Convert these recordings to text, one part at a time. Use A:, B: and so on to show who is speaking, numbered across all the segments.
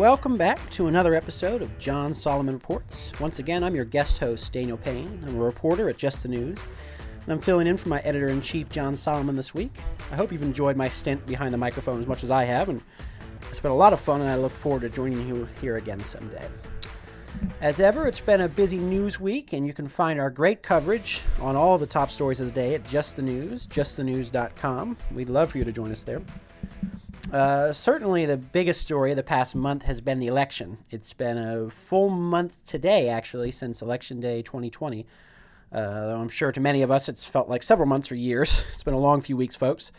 A: welcome back to another episode of John Solomon Reports. Once again, I'm your guest host, Daniel Payne. I'm a reporter at Just the News, and I'm filling in for my editor in chief, John Solomon, this week. I hope you've enjoyed my stint behind the microphone as much as I have, and it's been a lot of fun, and I look forward to joining you here again someday. As ever, it's been a busy news week, and you can find our great coverage on all the top stories of the day at Just the News, justthenews.com. We'd love for you to join us there. Uh, certainly, the biggest story of the past month has been the election. It's been a full month today, actually, since Election Day 2020. Uh, I'm sure to many of us it's felt like several months or years. It's been a long few weeks, folks.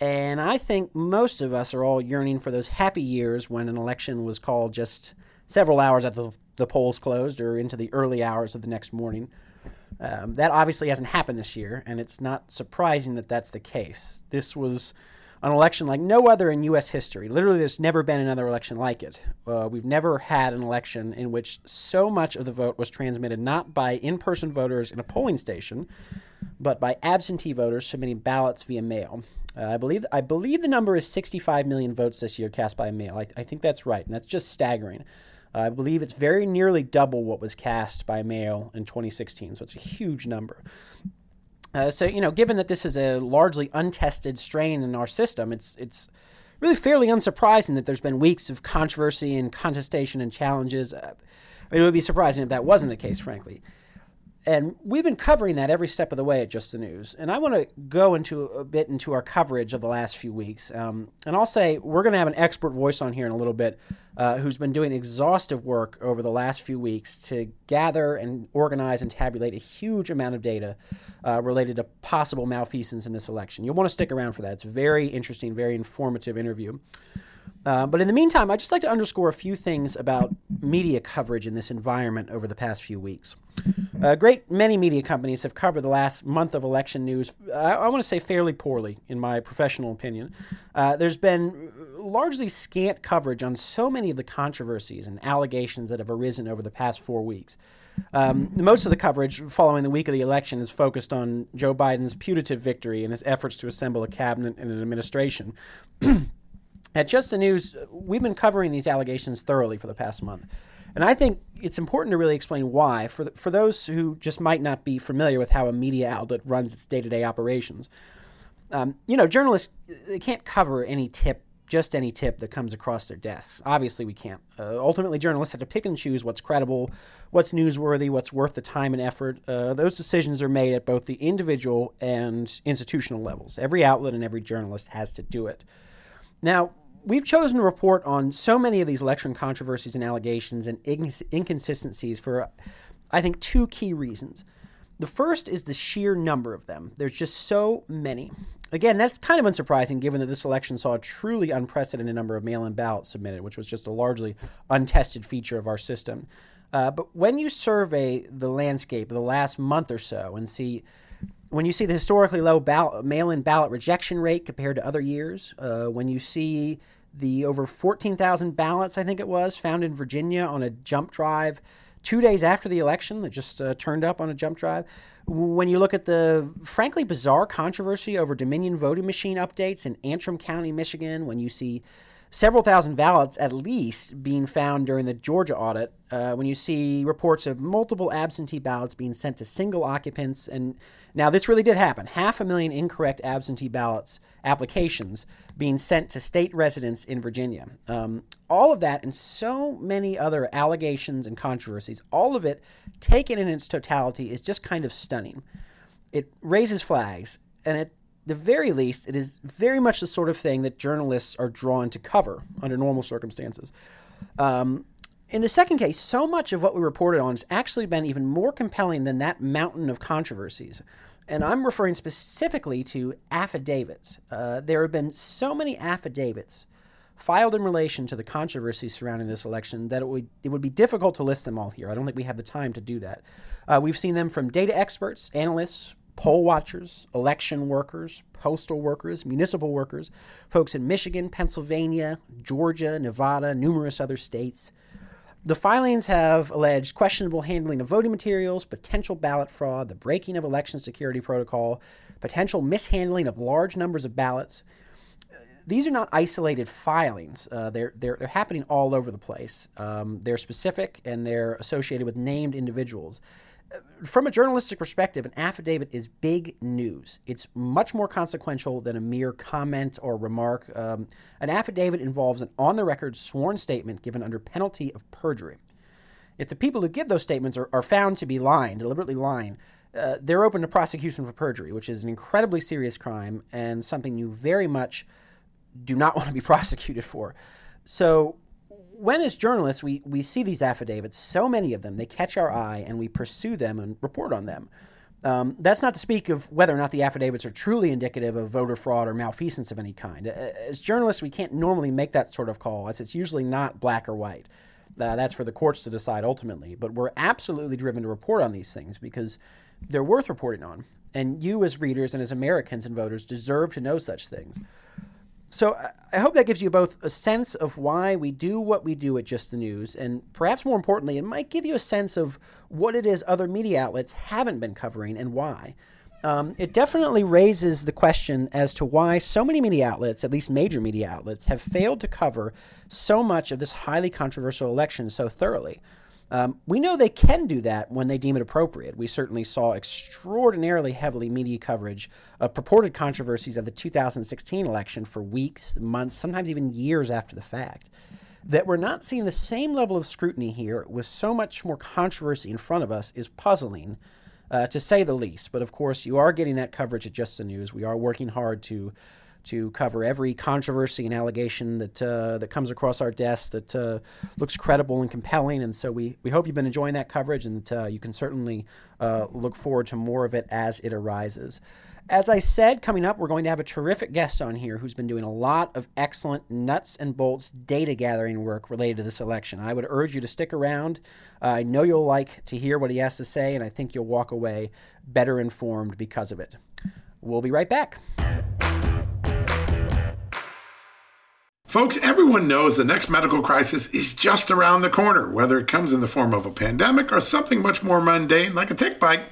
A: And I think most of us are all yearning for those happy years when an election was called just several hours after the polls closed or into the early hours of the next morning. Um, that obviously hasn't happened this year, and it's not surprising that that's the case. This was an election like no other in U.S. history. Literally, there's never been another election like it. Uh, we've never had an election in which so much of the vote was transmitted not by in person voters in a polling station, but by absentee voters submitting ballots via mail. Uh, I believe I believe the number is 65 million votes this year cast by mail. I, I think that's right, and that's just staggering. Uh, I believe it's very nearly double what was cast by mail in 2016, so it's a huge number. Uh, so you know, given that this is a largely untested strain in our system, it's it's really fairly unsurprising that there's been weeks of controversy and contestation and challenges. Uh, I mean, it would be surprising if that wasn't the case, frankly. And we've been covering that every step of the way at Just the News. And I want to go into a bit into our coverage of the last few weeks. Um, and I'll say we're going to have an expert voice on here in a little bit uh, who's been doing exhaustive work over the last few weeks to gather and organize and tabulate a huge amount of data uh, related to possible malfeasance in this election. You'll want to stick around for that. It's a very interesting, very informative interview. Uh, but in the meantime, I'd just like to underscore a few things about media coverage in this environment over the past few weeks. A great many media companies have covered the last month of election news, I, I want to say fairly poorly, in my professional opinion. Uh, there's been largely scant coverage on so many of the controversies and allegations that have arisen over the past four weeks. Um, most of the coverage following the week of the election is focused on Joe Biden's putative victory and his efforts to assemble a cabinet and an administration. At Just the News, we've been covering these allegations thoroughly for the past month. And I think it's important to really explain why for, the, for those who just might not be familiar with how a media outlet runs its day to day operations. Um, you know, journalists they can't cover any tip, just any tip that comes across their desks. Obviously, we can't. Uh, ultimately, journalists have to pick and choose what's credible, what's newsworthy, what's worth the time and effort. Uh, those decisions are made at both the individual and institutional levels. Every outlet and every journalist has to do it. Now, we've chosen to report on so many of these election controversies and allegations and inconsistencies for, I think, two key reasons. The first is the sheer number of them. There's just so many. Again, that's kind of unsurprising given that this election saw a truly unprecedented number of mail in ballots submitted, which was just a largely untested feature of our system. Uh, but when you survey the landscape of the last month or so and see when you see the historically low mail-in ballot rejection rate compared to other years, uh, when you see the over 14,000 ballots, I think it was, found in Virginia on a jump drive two days after the election that just uh, turned up on a jump drive. When you look at the frankly bizarre controversy over Dominion voting machine updates in Antrim County, Michigan, when you see several thousand ballots at least being found during the Georgia audit. Uh, when you see reports of multiple absentee ballots being sent to single occupants, and now this really did happen half a million incorrect absentee ballots applications being sent to state residents in Virginia. Um, all of that and so many other allegations and controversies, all of it taken in its totality, is just kind of stunning. It raises flags and it the very least, it is very much the sort of thing that journalists are drawn to cover under normal circumstances. Um, in the second case, so much of what we reported on has actually been even more compelling than that mountain of controversies. And I'm referring specifically to affidavits. Uh, there have been so many affidavits filed in relation to the controversy surrounding this election that it would, it would be difficult to list them all here. I don't think we have the time to do that. Uh, we've seen them from data experts, analysts, poll watchers, election workers, postal workers, municipal workers, folks in Michigan, Pennsylvania, Georgia, Nevada, numerous other states. The filings have alleged questionable handling of voting materials, potential ballot fraud, the breaking of election security protocol, potential mishandling of large numbers of ballots. these are not isolated filings. Uh, they're, they're, they're happening all over the place. Um, they're specific and they're associated with named individuals. From a journalistic perspective, an affidavit is big news. It's much more consequential than a mere comment or remark. Um, an affidavit involves an on the record sworn statement given under penalty of perjury. If the people who give those statements are, are found to be lying, deliberately lying, uh, they're open to prosecution for perjury, which is an incredibly serious crime and something you very much do not want to be prosecuted for. So, when as journalists we, we see these affidavits, so many of them, they catch our eye and we pursue them and report on them. Um, that's not to speak of whether or not the affidavits are truly indicative of voter fraud or malfeasance of any kind. As journalists, we can't normally make that sort of call, as it's usually not black or white. Uh, that's for the courts to decide ultimately. But we're absolutely driven to report on these things because they're worth reporting on. And you, as readers and as Americans and voters, deserve to know such things. So I hope that gives you both a sense of why we do what we do at Just the News, and perhaps more importantly, it might give you a sense of what it is other media outlets haven't been covering and why. Um, it definitely raises the question as to why so many media outlets, at least major media outlets, have failed to cover so much of this highly controversial election so thoroughly. Um, we know they can do that when they deem it appropriate. We certainly saw extraordinarily heavily media coverage of purported controversies of the 2016 election for weeks, months, sometimes even years after the fact. That we're not seeing the same level of scrutiny here with so much more controversy in front of us is puzzling, uh, to say the least. But of course, you are getting that coverage at Just the News. We are working hard to to cover every controversy and allegation that uh, that comes across our desk that uh, looks credible and compelling. And so we, we hope you've been enjoying that coverage, and uh, you can certainly uh, look forward to more of it as it arises. As I said, coming up, we're going to have a terrific guest on here who's been doing a lot of excellent nuts and bolts data gathering work related to this election. I would urge you to stick around. I know you'll like to hear what he has to say, and I think you'll walk away better informed because of it. We'll be right back.
B: Folks, everyone knows the next medical crisis is just around the corner, whether it comes in the form of a pandemic or something much more mundane like a tick bite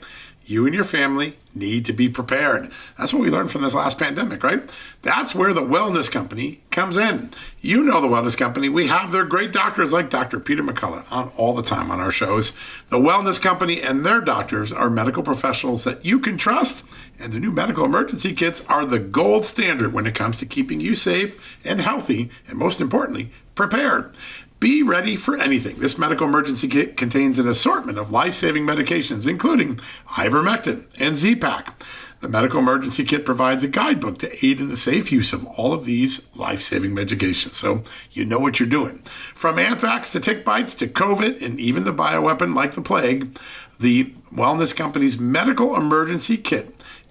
B: you and your family need to be prepared. That's what we learned from this last pandemic, right? That's where the wellness company comes in. You know the wellness company. We have their great doctors like Dr. Peter McCullough on all the time on our shows. The wellness company and their doctors are medical professionals that you can trust, and the new medical emergency kits are the gold standard when it comes to keeping you safe and healthy, and most importantly, prepared. Be ready for anything. This medical emergency kit contains an assortment of life saving medications, including ivermectin and Z-Pak. The medical emergency kit provides a guidebook to aid in the safe use of all of these life saving medications, so you know what you're doing. From anthrax to tick bites to COVID and even the bioweapon like the plague, the Wellness Company's medical emergency kit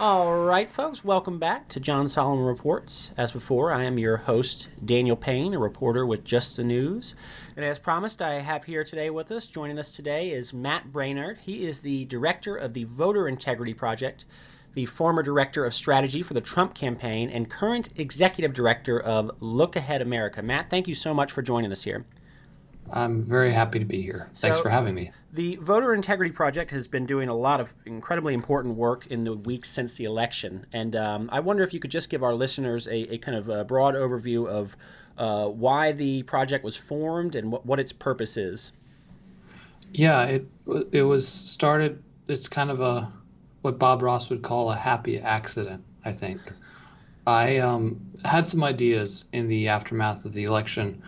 A: All right, folks, welcome back to John Solomon Reports. As before, I am your host, Daniel Payne, a reporter with Just the News. And as promised, I have here today with us, joining us today is Matt Braynard. He is the director of the Voter Integrity Project, the former director of strategy for the Trump campaign, and current executive director of Look Ahead America. Matt, thank you so much for joining us here.
C: I'm very happy to be here. Thanks so, for having me.
A: The Voter Integrity Project has been doing a lot of incredibly important work in the weeks since the election. And um, I wonder if you could just give our listeners a, a kind of a broad overview of uh, why the project was formed and what, what its purpose is.
C: Yeah, it it was started. It's kind of a what Bob Ross would call a happy accident. I think I um, had some ideas in the aftermath of the election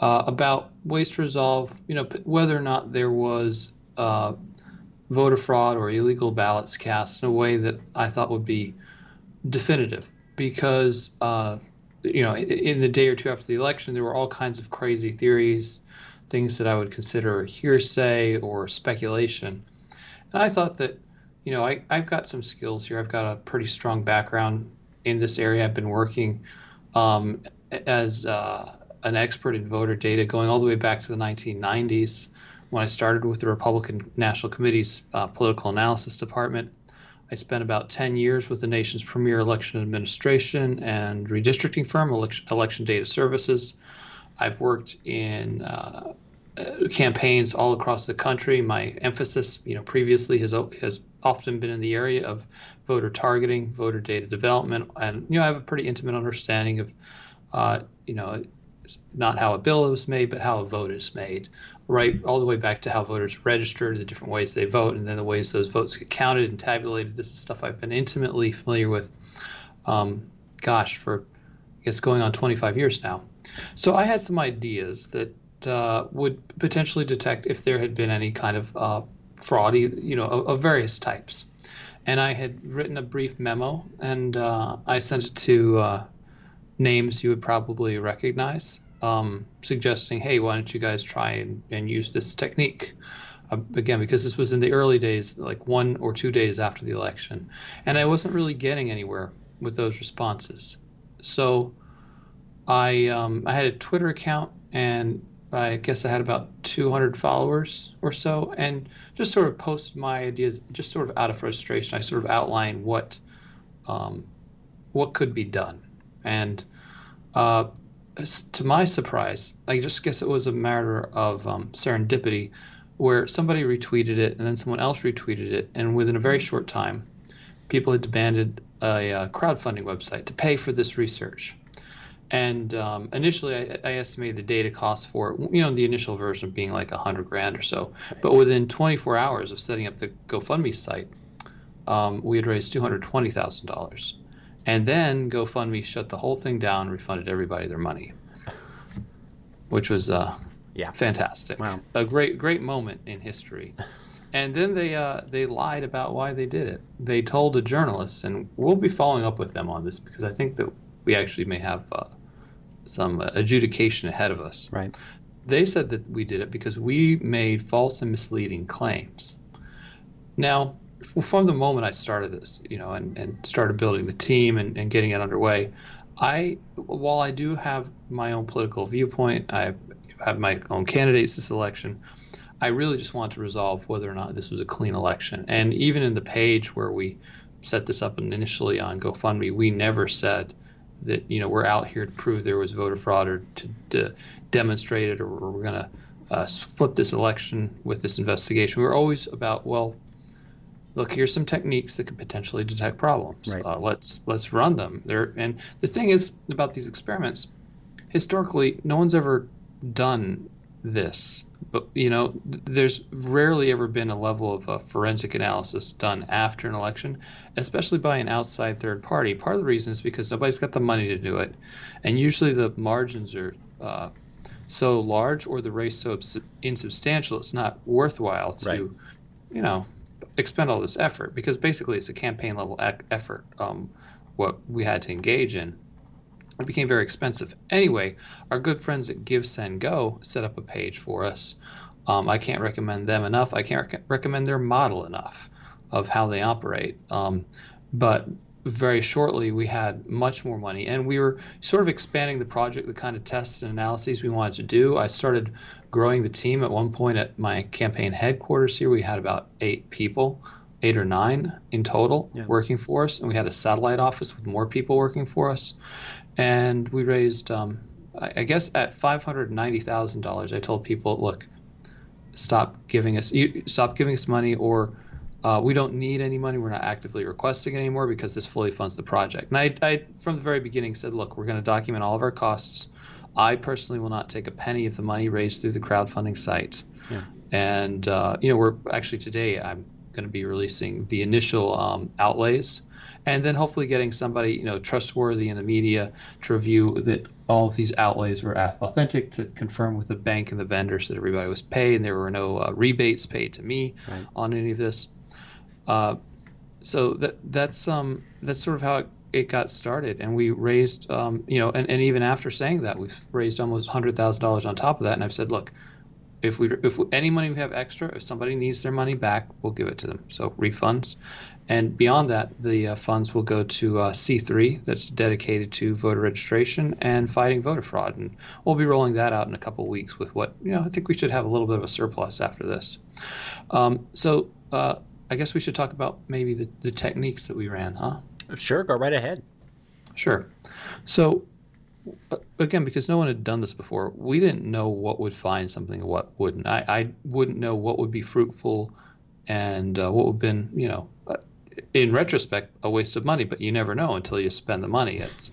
C: uh, about Waste resolve, you know, whether or not there was uh, voter fraud or illegal ballots cast in a way that I thought would be definitive. Because, uh, you know, in the day or two after the election, there were all kinds of crazy theories, things that I would consider hearsay or speculation. And I thought that, you know, I, I've got some skills here. I've got a pretty strong background in this area. I've been working um, as uh, an expert in voter data going all the way back to the 1990s when I started with the Republican National Committee's uh, Political Analysis Department. I spent about 10 years with the nation's premier election administration and redistricting firm, Election, election Data Services. I've worked in uh, uh, campaigns all across the country. My emphasis, you know, previously has has often been in the area of voter targeting, voter data development, and you know, I have a pretty intimate understanding of, uh, you know, not how a bill is made, but how a vote is made, right? All the way back to how voters register, the different ways they vote, and then the ways those votes get counted and tabulated. This is stuff I've been intimately familiar with, um, gosh, for I guess going on 25 years now. So I had some ideas that uh, would potentially detect if there had been any kind of uh, fraud, you know, of, of, various types. And I had written a brief memo, and uh, I sent it to uh, names you would probably recognize, um, suggesting, hey, why don't you guys try and, and use this technique? Uh, again, because this was in the early days, like one or two days after the election. And I wasn't really getting anywhere with those responses. So I, um, I had a Twitter account and I guess I had about 200 followers or so, and just sort of posted my ideas, just sort of out of frustration. I sort of outlined what um, what could be done, and uh, to my surprise, I just guess it was a matter of um, serendipity, where somebody retweeted it and then someone else retweeted it, and within a very short time, people had demanded a, a uh, crowdfunding website to pay for this research. And um, initially, I, I, estimated the data cost for it, you know, the initial version being like a hundred grand or so. But within 24 hours of setting up the GoFundMe site, um, we had raised $220,000. And then GoFundMe shut the whole thing down, refunded everybody their money, which was uh, yeah fantastic. Wow, a great great moment in history. And then they uh, they lied about why they did it. They told a journalist, and we'll be following up with them on this because I think that we actually may have uh, some adjudication ahead of us.
A: Right.
C: They said that we did it because we made false and misleading claims. Now, from the moment I started this, you know, and, and started building the team and, and getting it underway, I, while I do have my own political viewpoint, I have my own candidates this election. I really just want to resolve whether or not this was a clean election. And even in the page where we set this up initially on GoFundMe, we never said that you know we're out here to prove there was voter fraud or to, to demonstrate it or, we're going to uh, flip this election with this investigation. We're always about well, look, here's some techniques that could potentially detect problems. Right. Uh, let's let's run them. There and the thing is about these experiments, historically, no one's ever done this but you know there's rarely ever been a level of a forensic analysis done after an election especially by an outside third party part of the reason is because nobody's got the money to do it and usually the margins are uh, so large or the race so insubstantial it's not worthwhile to right. you know expend all this effort because basically it's a campaign level effort um, what we had to engage in it became very expensive. Anyway, our good friends at GiveSendGo set up a page for us. Um, I can't recommend them enough. I can't rec- recommend their model enough of how they operate. Um, but very shortly, we had much more money, and we were sort of expanding the project, the kind of tests and analyses we wanted to do. I started growing the team at one point at my campaign headquarters here. We had about eight people eight or nine in total yeah. working for us, and we had a satellite office with more people working for us and we raised, um, I, guess, at five hundred ninety thousand dollars. I told people, look, stop giving us, you, stop giving us money, or uh, we don't need any money. We're not actively requesting anymore because this fully funds the project. And I, I from the very beginning, said, look, we're going to document all of our costs. I personally will not take a penny of the money raised through the crowdfunding site. Yeah. And uh, you know, we're actually today. I'm going to be releasing the initial um, outlays and then hopefully getting somebody you know trustworthy in the media to review that all of these outlays were authentic to confirm with the bank and the vendors that everybody was paid and there were no uh, rebates paid to me right. on any of this uh, so that that's um that's sort of how it, it got started and we raised um, you know and, and even after saying that we've raised almost $100000 on top of that and i've said look if we if any money we have extra, if somebody needs their money back, we'll give it to them. So refunds, and beyond that, the uh, funds will go to uh, C3, that's dedicated to voter registration and fighting voter fraud, and we'll be rolling that out in a couple weeks with what you know. I think we should have a little bit of a surplus after this. Um, so uh, I guess we should talk about maybe the, the techniques that we ran, huh?
A: Sure, go right ahead.
C: Sure. So again, because no one had done this before, we didn't know what would find something and what wouldn't. I, I wouldn't know what would be fruitful and uh, what would have been, you know, uh, in retrospect, a waste of money, but you never know until you spend the money. It's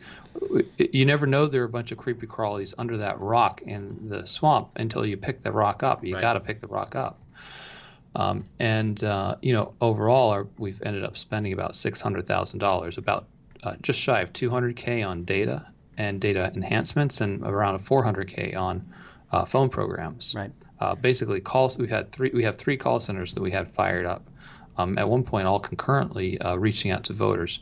C: you never know there are a bunch of creepy crawlies under that rock in the swamp until you pick the rock up. You right. got to pick the rock up. Um, and uh, you know, overall, our, we've ended up spending about six hundred thousand dollars, about uh, just shy of two hundred k on data and data enhancements, and around a 400k on uh, phone programs.
A: Right.
C: Uh, basically, calls. We had three. We have three call centers that we had fired up. Um, at one point, all concurrently uh, reaching out to voters.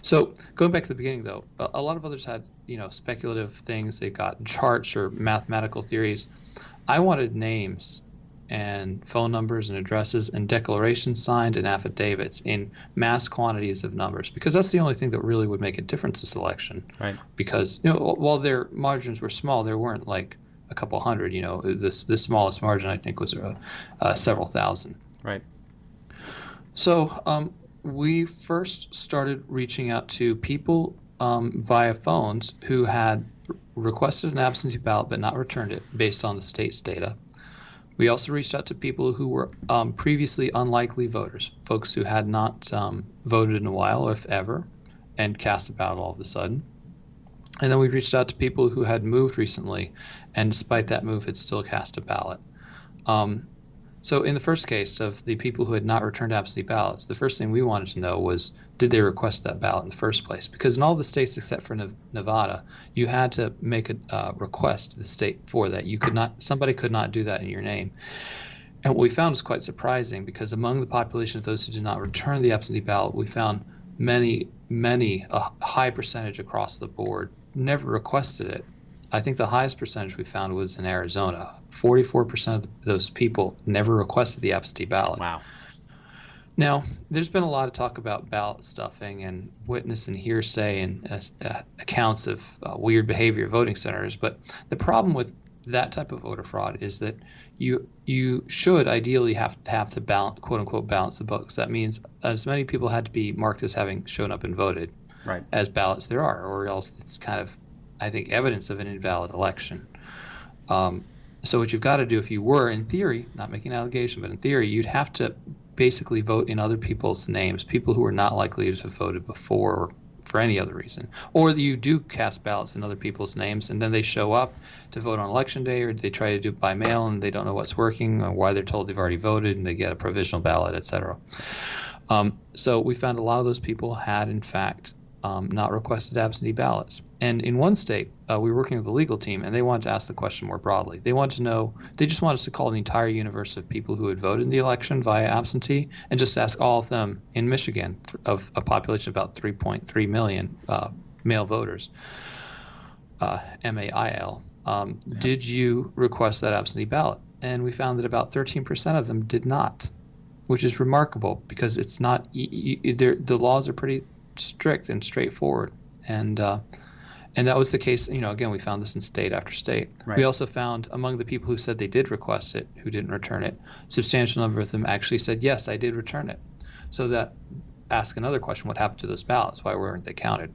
C: So going back to the beginning, though, a, a lot of others had you know speculative things. They got charts or mathematical theories. I wanted names and phone numbers and addresses and declarations signed and affidavits in mass quantities of numbers because that's the only thing that really would make a difference to selection.
A: Right.
C: Because you know while their margins were small, there weren't like a couple hundred. You know, this the smallest margin I think was uh, uh, several thousand.
A: Right.
C: So um, we first started reaching out to people um, via phones who had requested an absentee ballot but not returned it based on the state's data. We also reached out to people who were um, previously unlikely voters, folks who had not um, voted in a while, if ever, and cast a ballot all of a sudden. And then we reached out to people who had moved recently, and despite that move, had still cast a ballot. Um, so, in the first case of the people who had not returned absentee ballots, the first thing we wanted to know was did they request that ballot in the first place? Because in all the states except for Nevada, you had to make a uh, request to the state for that. You could not, somebody could not do that in your name. And what we found was quite surprising because among the population of those who did not return the absentee ballot, we found many, many, a high percentage across the board never requested it I think the highest percentage we found was in Arizona. 44% of those people never requested the absentee ballot.
A: Wow.
C: Now, there's been a lot of talk about ballot stuffing and witness and hearsay and uh, uh, accounts of uh, weird behavior at voting centers, but the problem with that type of voter fraud is that you you should ideally have to have to balance quote unquote balance the books. That means as many people had to be marked as having shown up and voted
A: right.
C: as ballots there are, or else it's kind of I think, evidence of an invalid election. Um, so what you've got to do, if you were, in theory, not making an allegation, but in theory, you'd have to basically vote in other people's names, people who are not likely to have voted before or for any other reason. Or you do cast ballots in other people's names and then they show up to vote on election day or they try to do it by mail and they don't know what's working or why they're told they've already voted and they get a provisional ballot, etc. Um, so we found a lot of those people had, in fact, um, not requested absentee ballots. And in one state, uh, we were working with the legal team, and they wanted to ask the question more broadly. They wanted to know, they just wanted us to call the entire universe of people who had voted in the election via absentee and just ask all of them in Michigan, of a population of about 3.3 million uh, male voters, uh, M A I L, um, yeah. did you request that absentee ballot? And we found that about 13% of them did not which is remarkable because it's not the laws are pretty strict and straightforward. And uh, and that was the case. You know, again, we found this in state after state. Right. We also found among the people who said they did request it, who didn't return it, substantial number of them actually said, "Yes, I did return it." So that ask another question: What happened to those ballots? Why weren't they counted?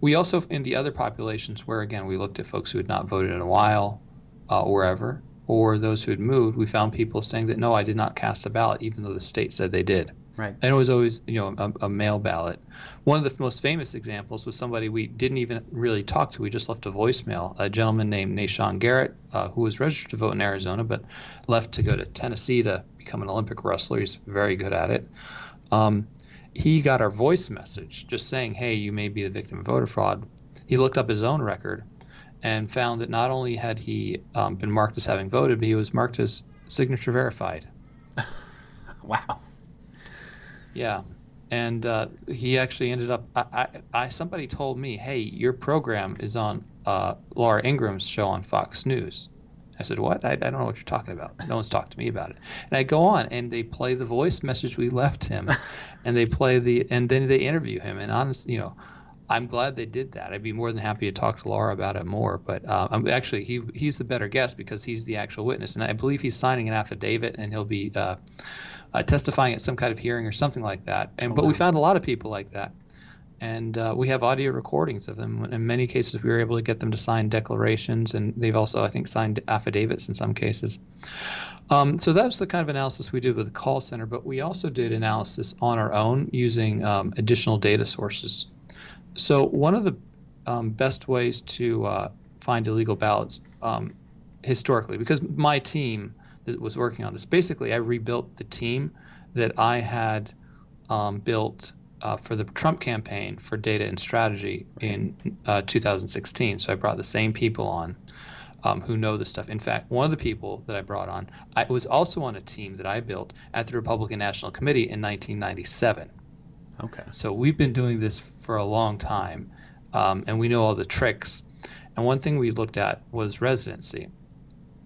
C: We also, in the other populations, where again we looked at folks who had not voted in a while, uh, or ever, or those who had moved, we found people saying that no, I did not cast a ballot, even though the state said they did.
A: Right.
C: And it was always, you know, a, a, mail ballot. One of the most famous examples was somebody we didn't even really talk to. We just left a voicemail. A gentleman named Nahshon Garrett, uh, who was registered to vote in Arizona, but left to go to Tennessee to become an Olympic wrestler. He's very good at it. Um, he got our voice message just saying, hey, you may be the victim of voter fraud. He looked up his own record and found that not only had he um, been marked as having voted, but he was marked as signature verified.
A: wow.
C: Yeah, and uh, he actually ended up. I, I, I, somebody told me, hey, your program is on uh, Laura Ingraham's show on Fox News, I said, What? I, I don't know what you're talking about. No one's talked to me about it. And I go on and they play the voice message we left him and they play the, and then they interview him. And honestly, you know, I'm glad they did that. I'd be more than happy to talk to Laura about it more. But uh, I'm actually he he's the better guest because he's the actual witness, and I believe he's signing an affidavit, and he'll be uh, uh, testifying at some kind of hearing or something like that. And oh, but wow. we found a lot of people like that, and uh, we have audio recordings of them. In many cases, we were able to get them to sign declarations, and they've also, I think, signed affidavits in some cases. Um, so that's the kind of analysis we did with the call center, but we also did analysis on our own using um, additional data sources. So one of the um, best ways to uh, find illegal ballots um, historically, because my team that was working on this, basically I rebuilt the team that I had um, built uh, for the Trump campaign for data and strategy in uh, 2016. So I brought the same people on um, who know this stuff. In fact, one of the people that I brought on, I was also on a team that I built at the Republican National Committee in 1997.
A: Okay.
C: So we've been doing this for a long time, um, and we know all the tricks. And one thing we looked at was residency,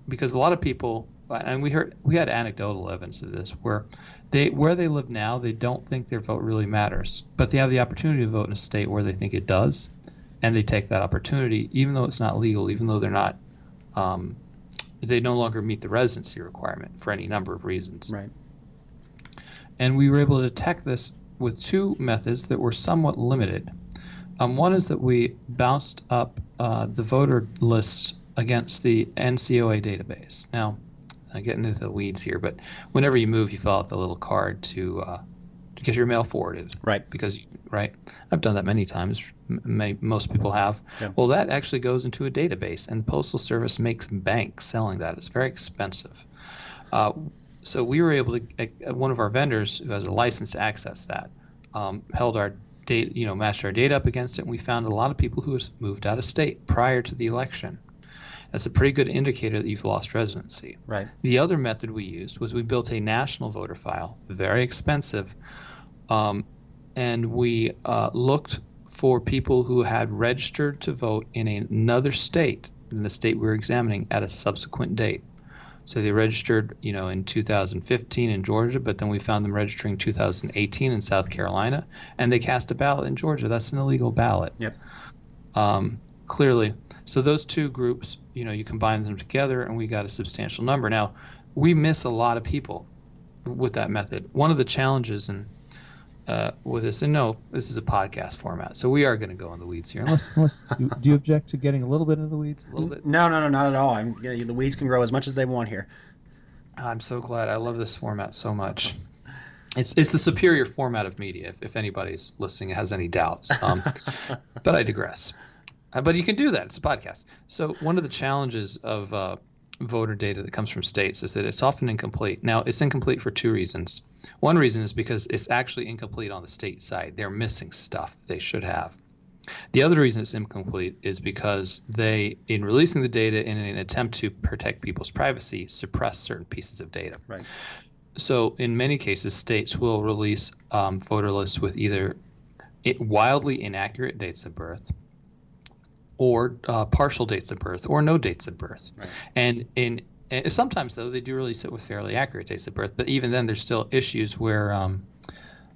C: because a lot of people, and we heard we had anecdotal evidence of this, where they where they live now, they don't think their vote really matters, but they have the opportunity to vote in a state where they think it does, and they take that opportunity, even though it's not legal, even though they're not. Um, they no longer meet the residency requirement for any number of reasons.
A: Right.
C: And we were able to detect this with two methods that were somewhat limited. Um, one is that we bounced up uh, the voter lists against the NCOA database. Now, I get into the weeds here, but whenever you move, you fill out the little card to uh, to get your mail forwarded.
A: Right.
C: Because right, I've done that many times. Many, most people have. Yeah. Well, that actually goes into a database, and the postal service makes bank selling that. It's very expensive. Uh, so we were able to uh, one of our vendors who has a license to access that um, held our data you know matched our data up against it and we found a lot of people who has moved out of state prior to the election that's a pretty good indicator that you've lost residency
A: right
C: the other method we used was we built a national voter file very expensive um, and we uh, looked for people who had registered to vote in another state than the state we were examining at a subsequent date so they registered, you know, in 2015 in Georgia, but then we found them registering 2018 in South Carolina, and they cast a ballot in Georgia. That's an illegal ballot.
A: Yep.
C: Um, clearly, so those two groups, you know, you combine them together, and we got a substantial number. Now, we miss a lot of people with that method. One of the challenges, and uh, with this. And no, this is a podcast format, so we are going to go in the weeds here.
D: Unless, unless you, do you object to getting a little bit into the weeds?
C: A little bit.
A: No, no, no, not at all. I'm the weeds can grow as much as they want here.
C: I'm so glad. I love this format so much. It's it's the superior format of media. If, if anybody's listening has any doubts, um, but I digress. Uh, but you can do that. It's a podcast. So one of the challenges of uh, voter data that comes from states is that it's often incomplete. Now, it's incomplete for two reasons. One reason is because it's actually incomplete on the state side. They're missing stuff that they should have. The other reason it's incomplete is because they, in releasing the data in an attempt to protect people's privacy, suppress certain pieces of data.
A: Right.
C: So, in many cases, states will release um, voter lists with either wildly inaccurate dates of birth or uh, partial dates of birth or no dates of birth. Right. And in and sometimes though they do release it with fairly accurate dates of birth, but even then there's still issues where um,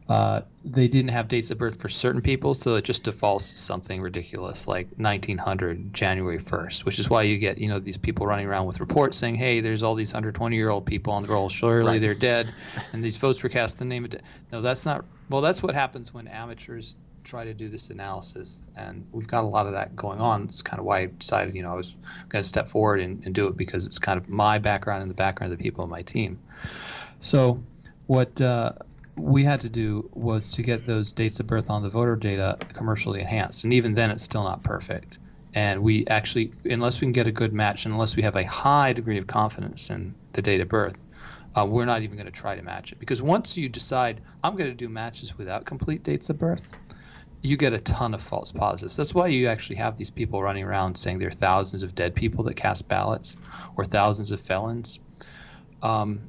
C: uh, they didn't have dates of birth for certain people, so it just defaults to something ridiculous like 1900 January 1st, which is why you get you know these people running around with reports saying, hey, there's all these 120 year old people on the roll, surely right. they're dead, and these votes were cast in the name of. De-. No, that's not. Well, that's what happens when amateurs try to do this analysis, and we've got a lot of that going on. It's kind of why I decided, you know, I was going to step forward and, and do it because it's kind of my background and the background of the people on my team. So, what uh, we had to do was to get those dates of birth on the voter data commercially enhanced, and even then, it's still not perfect. And we actually, unless we can get a good match, and unless we have a high degree of confidence in the date of birth, uh, we're not even going to try to match it because once you decide I'm going to do matches without complete dates of birth, you get a ton of false positives. That's why you actually have these people running around saying there are thousands of dead people that cast ballots or thousands of felons. Um,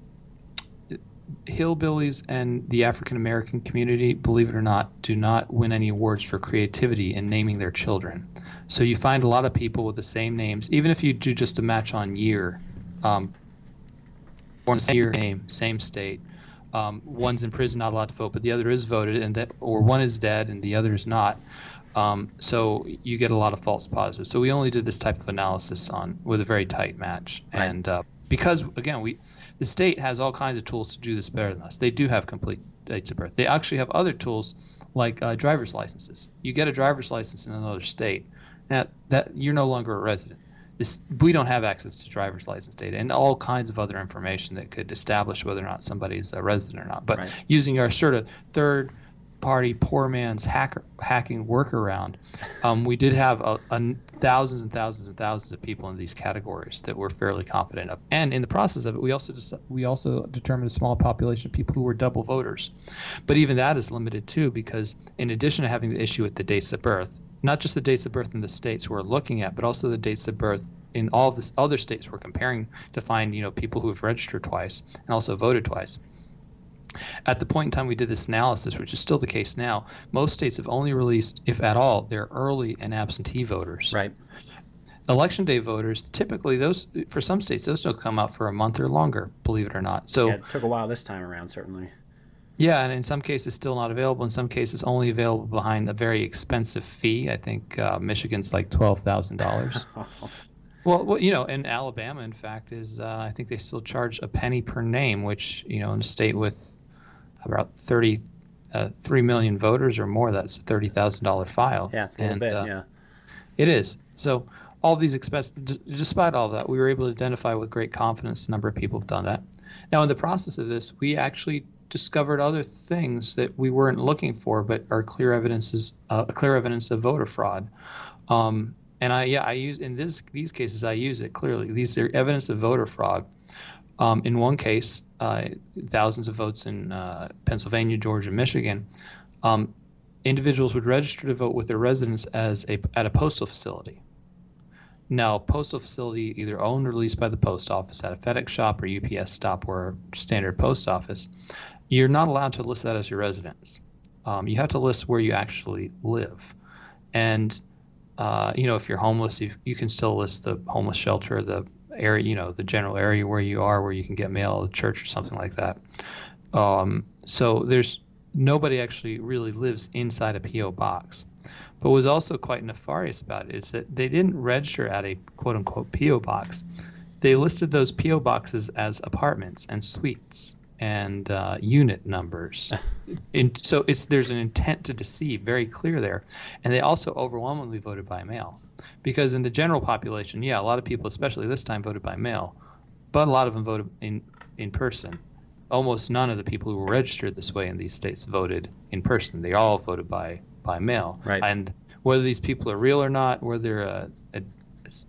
C: hillbillies and the African American community, believe it or not, do not win any awards for creativity in naming their children. So you find a lot of people with the same names, even if you do just a match on year um, born same year, same state. Um, one's in prison, not allowed to vote, but the other is voted, and that, or one is dead and the other is not. Um, so you get a lot of false positives. So we only did this type of analysis on with a very tight match,
A: Right.
C: and uh, because again, we the state has all kinds of tools to do this better than us. They do have complete dates of birth. They actually have other tools like uh, driver's licenses. You get a driver's license in another state, that that you're no longer a resident. This, we don't have access to driver's license data and all kinds of other information that could establish whether or not somebody's a resident or not. But
A: Right.
C: using our sort of third party poor man's hacker hacking workaround, um, we did have a, a thousands and thousands and thousands of people in these categories that we're fairly confident of. And in the process of it, we also just, we also determined a small population of people who were double voters. But even that is limited too, because in addition to having the issue with the dates of birth, not just the dates of birth in the states we're looking at, but also the dates of birth in all of the other states we're comparing to find, you know, people who have registered twice and also voted twice. At the point in time we did this analysis, which is still the case now, most states have only released, if at all, their early and absentee voters.
A: Right.
C: Election day voters, typically those for some states those don't come out for a month or longer, believe it or not. So
A: Yeah, it took a while this time around, certainly.
C: Yeah, and in some cases still not available. In some cases only available behind a very expensive fee. I think uh, Michigan's like twelve thousand dollars. well, well, you know, in Alabama, in fact, is uh, I think they still charge a penny per name, which you know, in a state with about thirty. Uh, three million voters or more. That's a thirty thousand dollar file.
A: Yeah, it's a
C: And,
A: bit.
C: uh,
A: yeah.
C: it is. So all these expenses, d- despite all that, we were able to identify with great confidence the number of people have done that. Now, in the process of this, we actually discovered other things that we weren't looking for, but are clear evidences, uh, clear evidence of voter fraud. Um, and I, yeah, I use in this these cases, I use it clearly. These are evidence of voter fraud. Um, in one case, uh, thousands of votes in uh, Pennsylvania, Georgia, Michigan. Um, individuals would register to vote with their residence as a at a postal facility. Now, postal facility either owned or leased by the post office at a FedEx shop or UPS stop or standard post office, you're not allowed to list that as your residence. Um, you have to list where you actually live, and uh, you know if you're homeless, you, you can still list the homeless shelter, the area, you know, the general area where you are, where you can get mail, a church or something like that. Um, so there's nobody actually really lives inside a PO box. But what was also quite nefarious about it is that they didn't register at a quote unquote PO box. They listed those PO boxes as apartments and suites and uh, unit numbers. and so it's there's an intent to deceive, very clear there. And they also overwhelmingly voted by mail, because in the general population, yeah, a lot of people, especially this time, voted by mail, but a lot of them voted in in person. Almost none of the people who were registered this way in these states voted in person. They all voted by by mail.
A: Right.
C: And whether these people are real or not, whether uh, a, what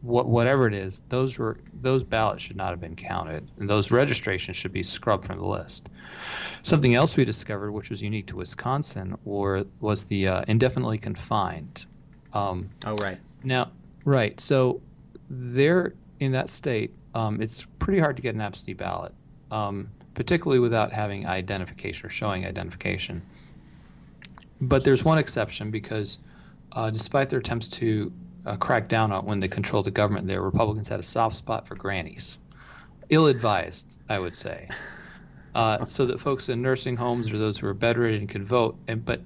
C: whatever it is, those were those ballots should not have been counted, and those registrations should be scrubbed from the list. Something else we discovered, which was unique to Wisconsin, or was the uh, indefinitely confined. Um,
A: Oh, right.
C: now, right. So there in that state, um, it's pretty hard to get an absentee ballot, um, particularly without having identification or showing identification. But there's one exception because, uh, despite their attempts to uh, crack down on when they controlled the government, there Republicans had a soft spot for grannies, ill-advised, I would say. Uh, so that folks in nursing homes or those who are bedridden and could vote, and but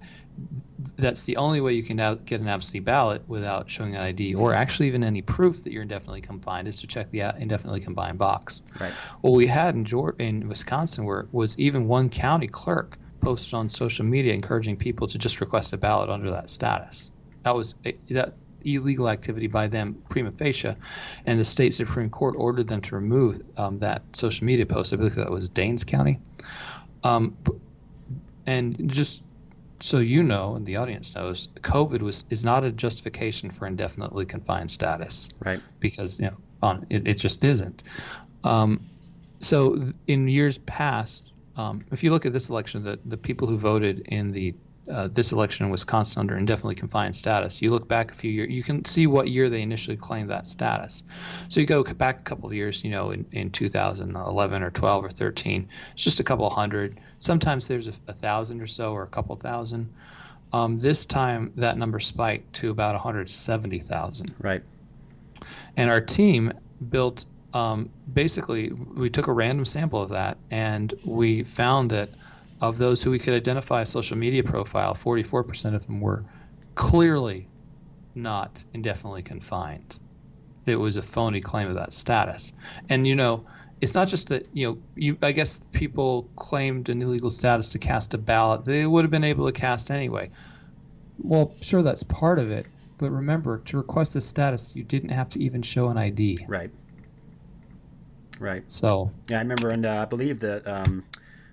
C: that's the only way you can now get an absentee ballot without showing an ID or actually even any proof that you're indefinitely confined is to check the uh, indefinitely confined box.
A: Right.
C: What we had in Georgia, in Wisconsin where was even one county clerk posted on social media encouraging people to just request a ballot under that status. That was that's illegal activity by them prima facie, and the state supreme court ordered them to remove um, that social media post. I believe that was Danes County. Um, and just so you know, and the audience knows, COVID was is not a justification for indefinitely confined status
A: Right.
C: because you know on it, it just isn't. Um, so th- in years past, um, if you look at this election, the the people who voted in the uh, this election in Wisconsin under indefinitely confined status, you look back a few years, you can see what year they initially claimed that status. So you go back a couple of years, you know, in, in 2011 or 12 or 13, it's just a couple hundred. Sometimes there's a, a thousand or so or a couple thousand. Um, this time, that number spiked to about 170,000
A: Right.
C: and our team built um, basically, we took a random sample of that and we found that of those who we could identify a social media profile, 44% of them were clearly not indefinitely confined. It was a phony claim of that status. And, you know, it's not just that, you know, you, I guess people claimed an illegal status to cast a ballot. They would have been able to cast anyway.
D: Well, sure, that's part of it. But remember, to request a status, you didn't have to even show an ID.
A: Right. Right.
D: So
A: Yeah, I remember, and uh, I believe that um,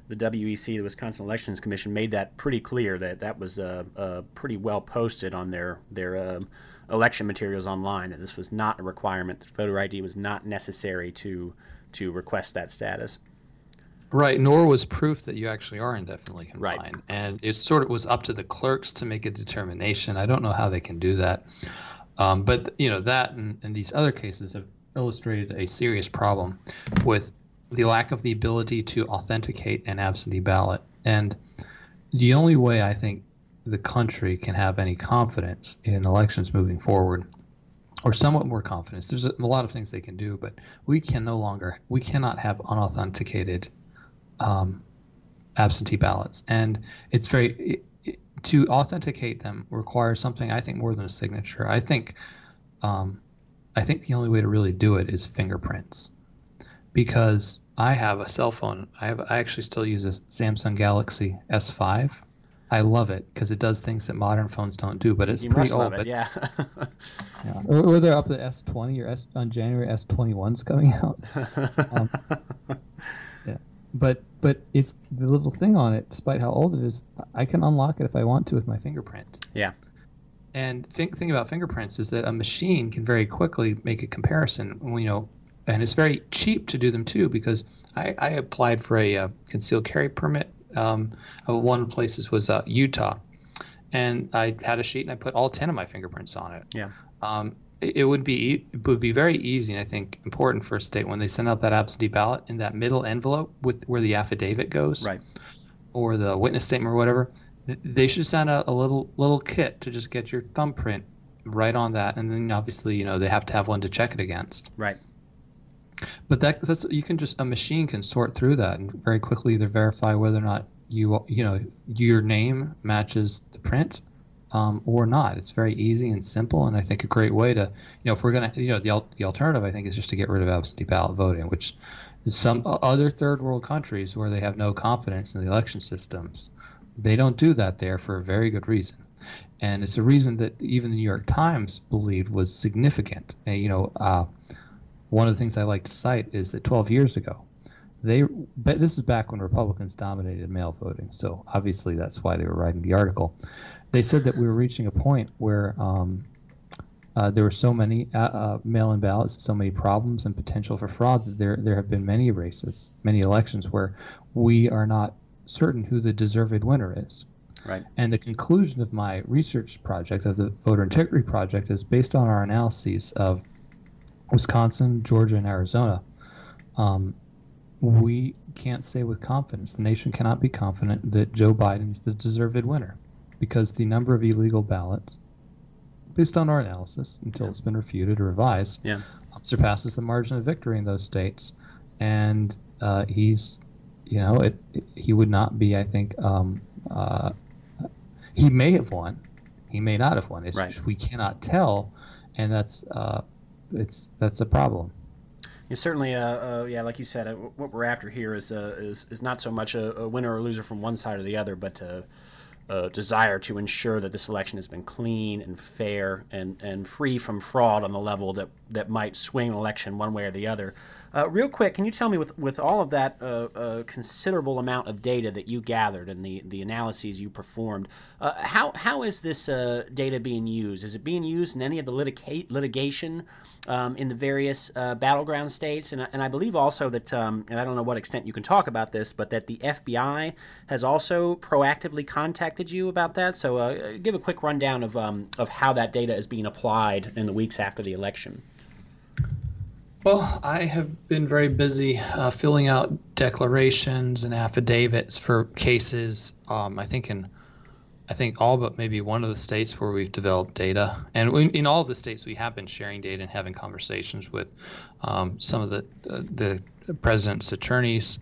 A: the WEC, the Wisconsin Elections Commission, made that pretty clear that that was uh, uh, pretty well posted on their their um election materials online. That this was not a requirement. That voter ID was not necessary to to request that status.
C: Right, nor was proof that you actually are indefinitely confined. Right. And it sort of was up to the clerks to make a determination. I don't know how they can do that. Um, but, you know, that and, and these other cases have illustrated a serious problem with the lack of the ability to authenticate an absentee ballot. And the only way I think the country can have any confidence in elections moving forward or somewhat more confidence. There's a, a lot of things they can do, but we can no longer, we cannot have unauthenticated um, absentee ballots, and it's very it, it- to authenticate them requires something I think more than a signature. I think, um, I think the only way to really do it is fingerprints, because I have a cell phone. I have I actually still use a Samsung Galaxy S5. I love it because it does things that modern phones don't do, but it's
A: you
C: pretty
A: must
C: old.
A: love it,
C: but
A: yeah.
D: yeah, or, or they're up to S20 or S on January S21's coming out. Um, yeah, but but if the little thing on it, despite how old it is, I can unlock it if I want to with my fingerprint.
A: yeah.
C: And think thing about fingerprints is that a machine can very quickly make a comparison. You know, and it's very cheap to do them too because I, I applied for a uh, concealed carry permit. Um, one of the places was uh, Utah, and I had a sheet and I put all ten of my fingerprints on it.
A: Yeah.
C: Um, it, it would be it would be very easy and I think important for a state when they send out that absentee ballot in that middle envelope with where the affidavit goes
A: Right.
C: or the witness statement or whatever, they should send out a little little kit to just get your thumbprint right on that, and then obviously you know they have to have one to check it against.
A: Right.
C: But that that's you can just a machine can sort through that and very quickly either verify whether or not you you know your name matches the print. Um, or not. It's very easy and simple, and I think a great way to, you know, if we're gonna, you know, the, the alternative I think is just to get rid of absentee ballot voting, which some other third world countries where they have no confidence in the election systems, they don't do that there for a very good reason. And it's a reason that even the New York Times believed was significant. And, you know, uh, one of the things I like to cite is that 12 years ago, they, but this is back when Republicans dominated mail voting. So obviously that's why they were writing the article. They said that we were reaching a point where um, uh, there were so many uh, uh, mail-in ballots, so many problems and potential for fraud that there there have been many races, many elections where we are not certain who the deserved winner is.
A: Right.
C: And the conclusion of my research project, of the voter integrity project, is based on our analyses of Wisconsin, Georgia, and Arizona. Um, we can't say with confidence, the nation cannot be confident that Joe Biden is the deserved winner because the number of illegal ballots, based on our analysis, until it's been refuted or revised,
A: Yeah.
C: um, surpasses the margin of victory in those states. And uh, he's, you know, it, it- he would not be, I think, um, uh, he may have won, he may not have won. It's
A: Right.
C: just we cannot tell, and that's uh, it's that's a problem.
A: Certainly, uh, uh, yeah, like you said, uh, what we're after here is uh, is is not so much a, a winner or loser from one side or the other, but uh, a desire to ensure that this election has been clean and fair and, and free from fraud on the level that, that might swing an election one way or the other. Uh, real quick, can you tell me, with, with all of that uh, uh, considerable amount of data that you gathered and the, the analyses you performed, uh, how, how is this uh, data being used? Is it being used in any of the litica- litigation um, in the various uh, battleground states? And, I- and I believe also that, um, and I don't know what extent you can talk about this, but that the FBI has also proactively contacted you about that. So uh, give a quick rundown of, um, of how that data is being applied in the weeks after the election.
C: Well, I have been very busy uh, filling out declarations and affidavits for cases. Um, I think in I think all but maybe one of the states where we've developed data, and we, in all of the states we have been sharing data and having conversations with um, some of the uh, the president's attorneys,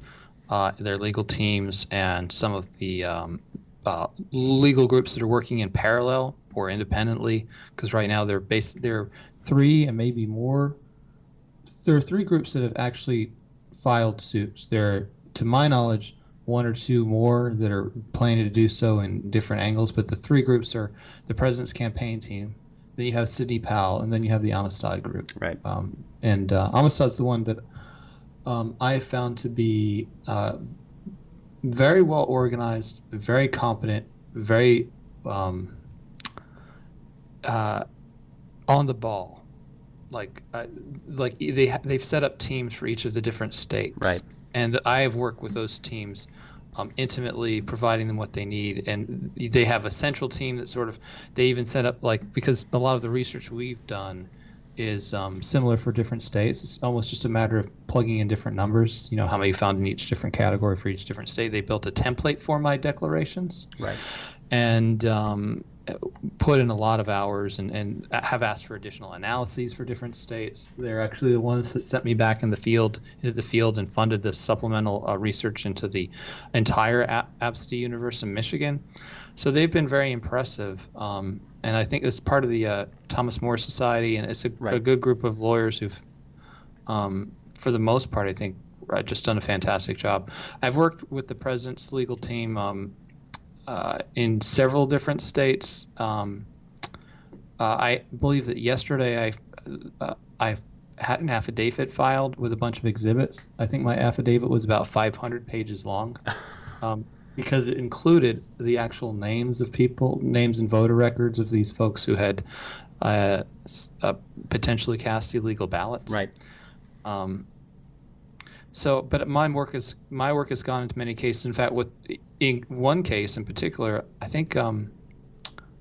C: uh, their legal teams, and some of the um, uh, legal groups that are working in parallel or independently. Because right now they're based they're
D: three and maybe more. There are three groups that have actually filed suits. There, to my knowledge, one or two more that are planning to do so in different angles. But the three groups are the president's campaign team, then you have Sidney Powell, and then you have the Amistad group.
A: Right.
D: Um, and uh, Amistad's the one that um, I found to be uh, very well organized, very competent, very um, uh, on the ball. Like, uh, like they they've set up teams for each of the different states.
A: Right
C: and I have worked with those teams um, intimately, providing them what they need. And they have a central team that sort of they even set up like because a lot of the research we've done is um, similar for different states. It's almost just a matter of plugging in different numbers. You know how many found in each different category for each different state. They built a template for my declarations.
A: Right.
C: And um, put in a lot of hours and, and have asked for additional analyses for different states. They're actually the ones that sent me back in the field into the field and funded this supplemental uh, research into the entire a- App State universe in Michigan. So they've been very impressive, um, and I think it's part of the uh, Thomas More Society, and it's a, right. a, good group of lawyers who've, um, for the most part, I think, uh, just done a fantastic job. I've worked with the president's legal team um, uh, in several different states. Um, uh, I believe that yesterday I uh, I had an affidavit filed with a bunch of exhibits. I think my affidavit was about 500 pages long. Um, because it included the actual names of people, names and voter records of these folks who had uh, uh, potentially cast illegal ballots.
A: Right.
C: Um, so, but my work is my work has gone into many cases. In fact, with in one case in particular, I think um,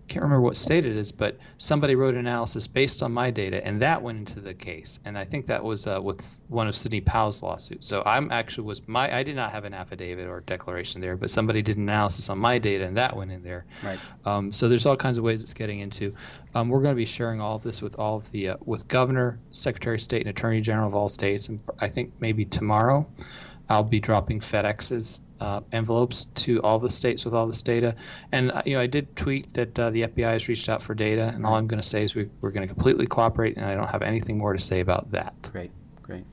C: can't remember what state it is, but somebody wrote an analysis based on my data, and that went into the case. And I think that was uh, with one of Sidney Powell's lawsuits. So I'm actually was my I did not have an affidavit or declaration there, but somebody did an analysis on my data, and that went in there.
A: Right.
C: Um, so there's all kinds of ways it's getting into. Um, we're going to be sharing all of this with all of the uh, with governor, secretary of state, and attorney general of all states, and I think maybe tomorrow. I'll be dropping FedEx's uh, envelopes to all the states with all this data. And uh, you know, I did tweet that uh, the FBI has reached out for data, and all I'm going to say is we, we're going to completely cooperate, and I don't have anything more to say about that.
A: Great, great.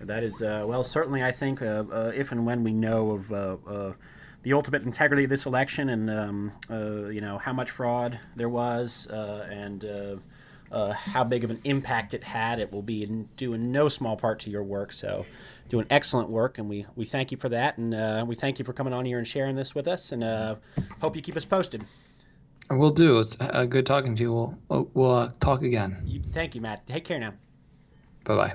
A: That is uh, well, certainly I think uh, uh, if and when we know of the ultimate integrity of this election and um, you know how much fraud there was and uh, how big of an impact it had. It will be in, due in no small part to your work. So, doing excellent work, and we, we thank you for that. And uh, we thank you for coming on here and sharing this with us. And uh, hope you keep us posted.
C: We'll do. It's uh, good talking to you. We'll, we'll uh, talk again.
A: Thank you, Matt. Take care now.
C: Bye bye.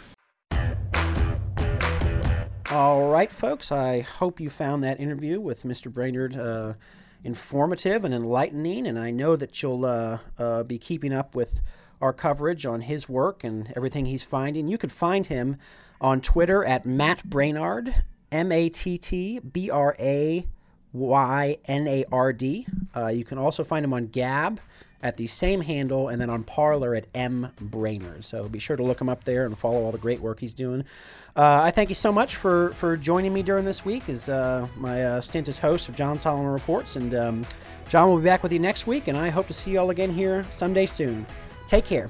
A: All right, folks. I hope you found that interview with Mr. Braynard uh, informative and enlightening, and I know that you'll uh, uh, be keeping up with our coverage on his work and everything he's finding. You could find him on Twitter at Matt Braynard, M A T T B R A Y N A R D. Uh, you can also find him on Gab at the same handle, and then on Parler at M Braynard. So be sure to look him up there and follow all the great work he's doing. Uh, I thank you so much for for joining me during this week as uh, my uh, stint as host of John Solomon Reports. And um, John will be back with you next week, and I hope to see you all again here someday soon. Take care.